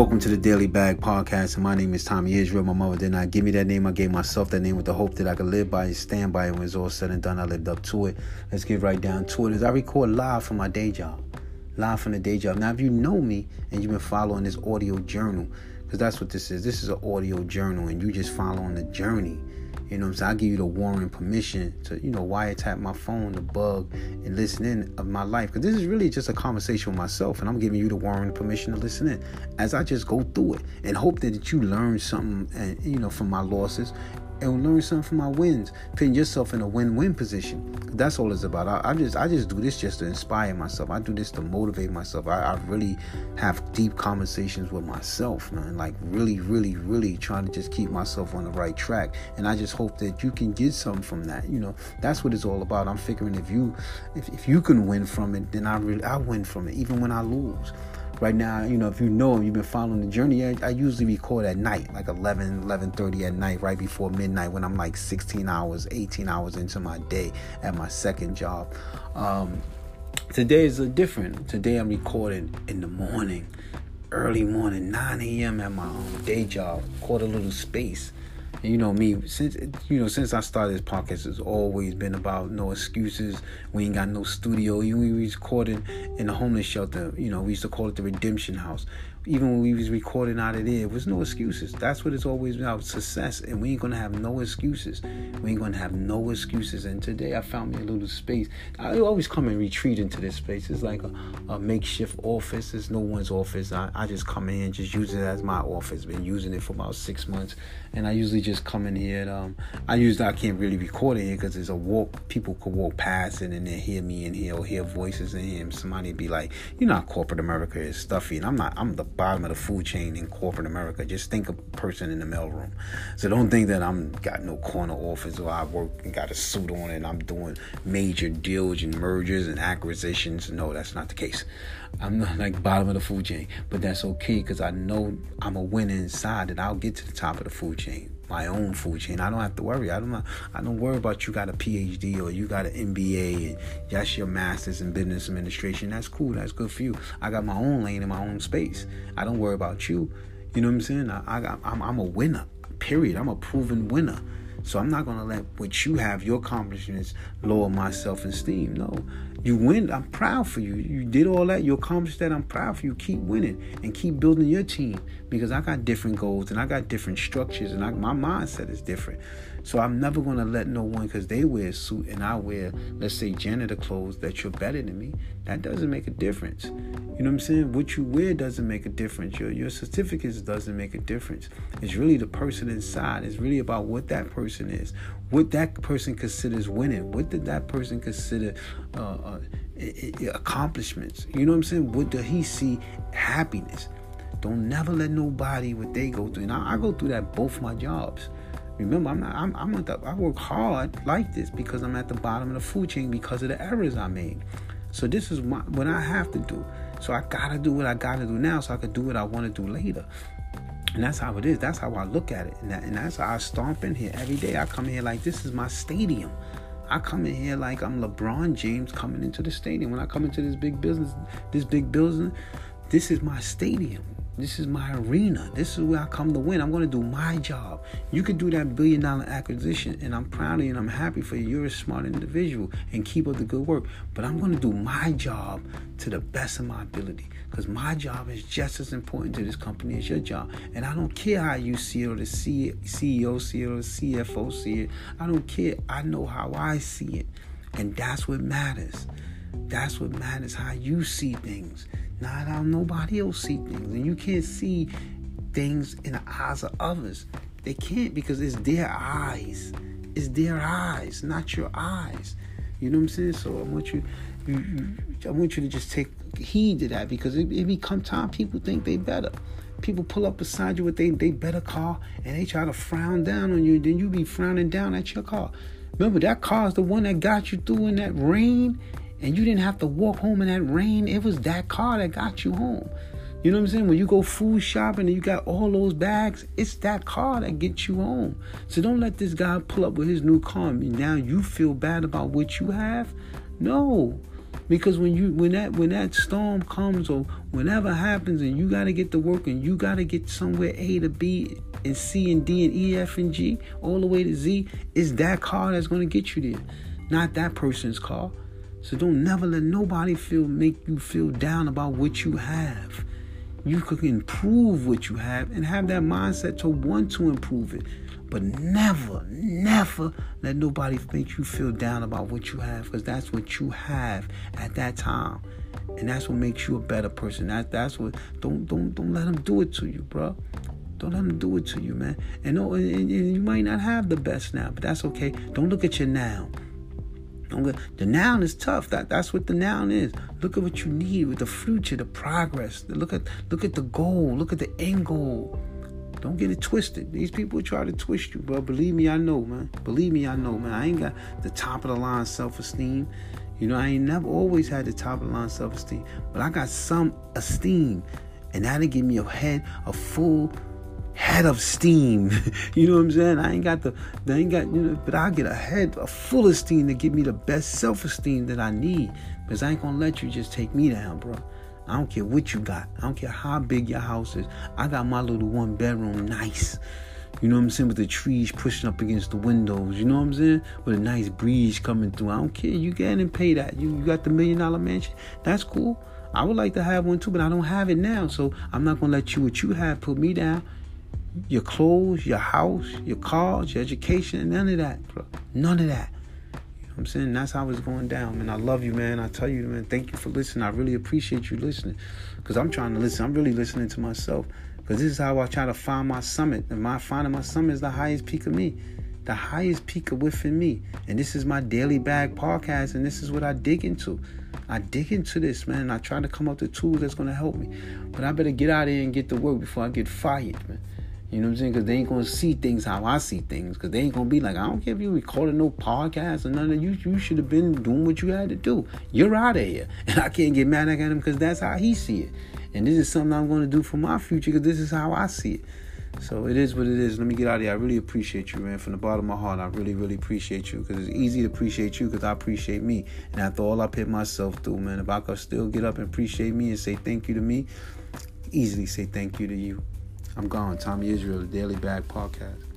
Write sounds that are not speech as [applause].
Welcome to the Daily Bag Podcast. My name is Thomie Israel. My mother did not give me that name. I gave myself that name with the hope that I could live by and stand by it. When it's all said and done, I lived up to it. Let's get right down to it. As I record live from my day job, live from the day job. Now, if you know me and you've been following this audio journal, because that's what this is. This is an audio journal, and you just following the journey you know what I'm saying? I give you the warning permission to, you know, wiretap my phone, the bug, and listen in of my life. Because this is really just a conversation with myself, and I'm giving you the warning permission to listen in as I just go through it and hope that you learn something, and you know, from my losses and learn something from my wins. Putting yourself in a win-win position. That's all it's about. I, I, just I just do this just to inspire myself. I do this to motivate myself. I, I, really have deep conversations with myself, man. Like really, really, really trying to just keep myself on the right track. And I just hope that you can get something from that. You know, that's what it's all about. I'm figuring if you if, if you can win from it, then I really I win from it, even when I lose right now you know if you know you've been following the journey I, I, usually record at night like 11 11.30 at night right before midnight when i'm like 16 hours 18 hours into my day at my second job. Um, today is a different today i'm recording in the morning early morning 9 a.m at my day job caught a little space and you know me, since you know since I started this podcast, it's always been about no excuses. We ain't got no studio. We recording in a homeless shelter. You know, we used to call it the Redemption House even when we was recording out of there, it was no excuses. That's what it's always about, success. And we ain't gonna have no excuses. We ain't gonna have no excuses. And today I found me a little space. I always come and retreat into this space. It's like a, a makeshift office. It's no one's office. I, I just come in just use it as my office. Been using it for about six months. And I usually just come in here. And, um, I usually I can't really record it here because there's a walk. People could walk past and they hear me in here or hear voices in here. And somebody be like, you know, corporate America is stuffy. And I'm not. I'm the bottom of the food chain in corporate America. Just think of a person in the mailroom. So don't think that I'm got no corner office or I work and got a suit on and I'm doing major deals and mergers and acquisitions. No, that's not the case. I'm not like bottom of the food chain, but that's okay because I know I'm a winner inside that I'll get to the top of the food chain my own food chain. I don't have to worry. I don't. I don't worry about you got a PhD or you got an MBA and that's your master's in business administration. That's cool. That's good for you. I got my own lane in my own space. I don't worry about you. You know what I'm saying? I, I got. I'm, I'm a winner. Period. I'm a proven winner. So I'm not gonna let what you have, your accomplishments, lower my self-esteem. No, you win. I'm proud for you. You did all that. You accomplished that. I'm proud for you. Keep winning and keep building your team because I got different goals and I got different structures and I, my mindset is different. So I'm never gonna let no one because they wear a suit and I wear, let's say, janitor clothes that you're better than me. That doesn't make a difference. You know what I'm saying? What you wear doesn't make a difference. Your your certificates doesn't make a difference. It's really the person inside. It's really about what that person is, what that person considers winning. What did that person consider uh, uh, accomplishments? You know what I'm saying? What does he see happiness? Don't never let nobody what they go through. And I, I go through that both my jobs. Remember, I'm not. I'm. I'm at the, I work hard like this because I'm at the bottom of the food chain because of the errors I made. So this is my, what I have to do. So I gotta do what I gotta do now, so I can do what I want to do later. And that's how it is. That's how I look at it. And, that, and that's how I stomp in here every day. I come here like this is my stadium. I come in here like I'm LeBron James coming into the stadium. When I come into this big business, this big building, this is my stadium. This is my arena. This is where I come to win. I'm going to do my job. You could do that billion dollar acquisition, and I'm proud of you and I'm happy for you. You're a smart individual and keep up the good work. But I'm going to do my job to the best of my ability because my job is just as important to this company as your job. And I don't care how you see it or the CEO see it or the CFO see it. I don't care. I know how I see it. And that's what matters. That's what matters, how you see things, not how nobody else see things. And you can't see things in the eyes of others. They can't because it's their eyes. It's their eyes, not your eyes. You know what I'm saying? So I want you, you, I want you to just take heed to that because it, it become time people think they better. People pull up beside you with they they better car and they try to frown down on you. Then you be frowning down at your car. Remember that car is the one that got you through in that rain and you didn't have to walk home in that rain. It was that car that got you home. You know what I'm saying? When you go food shopping and you got all those bags, it's that car that gets you home. So don't let this guy pull up with his new car and now you feel bad about what you have. No. Because when you when that when that storm comes or whenever happens and you gotta get to work and you gotta get somewhere A to B and C and D and E, F and G, all the way to Z, it's that car that's gonna get you there. Not that person's car. So don't never let nobody feel make you feel down about what you have. You can improve what you have and have that mindset to want to improve it. But never, never let nobody make you feel down about what you have because that's what you have at that time. And that's what makes you a better person. That that's what don't don't don't let them do it to you, bro. Don't let them do it to you, man. And, and, and you might not have the best now, but that's okay. Don't look at your now. The noun is tough. That that's what the noun is. Look at what you need with the future, the progress. Look at look at the goal. Look at the end goal. Don't get it twisted. These people try to twist you, but believe me, I know, man. Believe me, I know, man. I ain't got the top of the line self esteem. You know, I ain't never always had the top of the line self esteem, but I got some esteem, and that'll give me a head, a full head of steam. [laughs] you know what I'm saying? I ain't got the, I ain't got, you know, but I get a head, a full esteem to give me the best self esteem that I need, because I ain't gonna let you just take me down, bro. I don't care what you got. I don't care how big your house is. I got my little one bedroom nice. You know what I'm saying? With the trees pushing up against the windows. You know what I'm saying? With a nice breeze coming through. I don't care. You get and pay that. You, you got the million dollar mansion. That's cool. I would like to have one too, but I don't have it now. So I'm not gonna let you what you have put me down. Your clothes, your house, your cars, your education, and none of that, bro. None of that. I'm saying that's how it's going down, man. I love you, man. I tell you, man, thank you for listening. I really appreciate you listening. Because I'm trying to listen. I'm really listening to myself. Because this is how I try to find my summit. And my finding my summit is the highest peak of me. The highest peak of within me. And this is my daily bag podcast. And this is what I dig into. I dig into this, man. I try to come up with tools that's gonna help me. But I better get out of here and get to work before I get fired, man. You know what I'm saying? Because they ain't gonna see things how I see things. Because they ain't gonna be like, I don't care if you recorded no podcast or none of. You you should have been doing what you had to do. You're out of here, [laughs] and I can't get mad at him because that's how he see it. And this is something I'm gonna do for my future because this is how I see it. So it is what it is. Let me get out of here. I really appreciate you, man. From the bottom of my heart, I really, really appreciate you because it's easy to appreciate you because I appreciate me. And after all I put myself through, man, if I could still get up and appreciate me and say thank you to me, easily say thank you to you. I'm gone. Thomie Israel, the Daily Bag Podcast.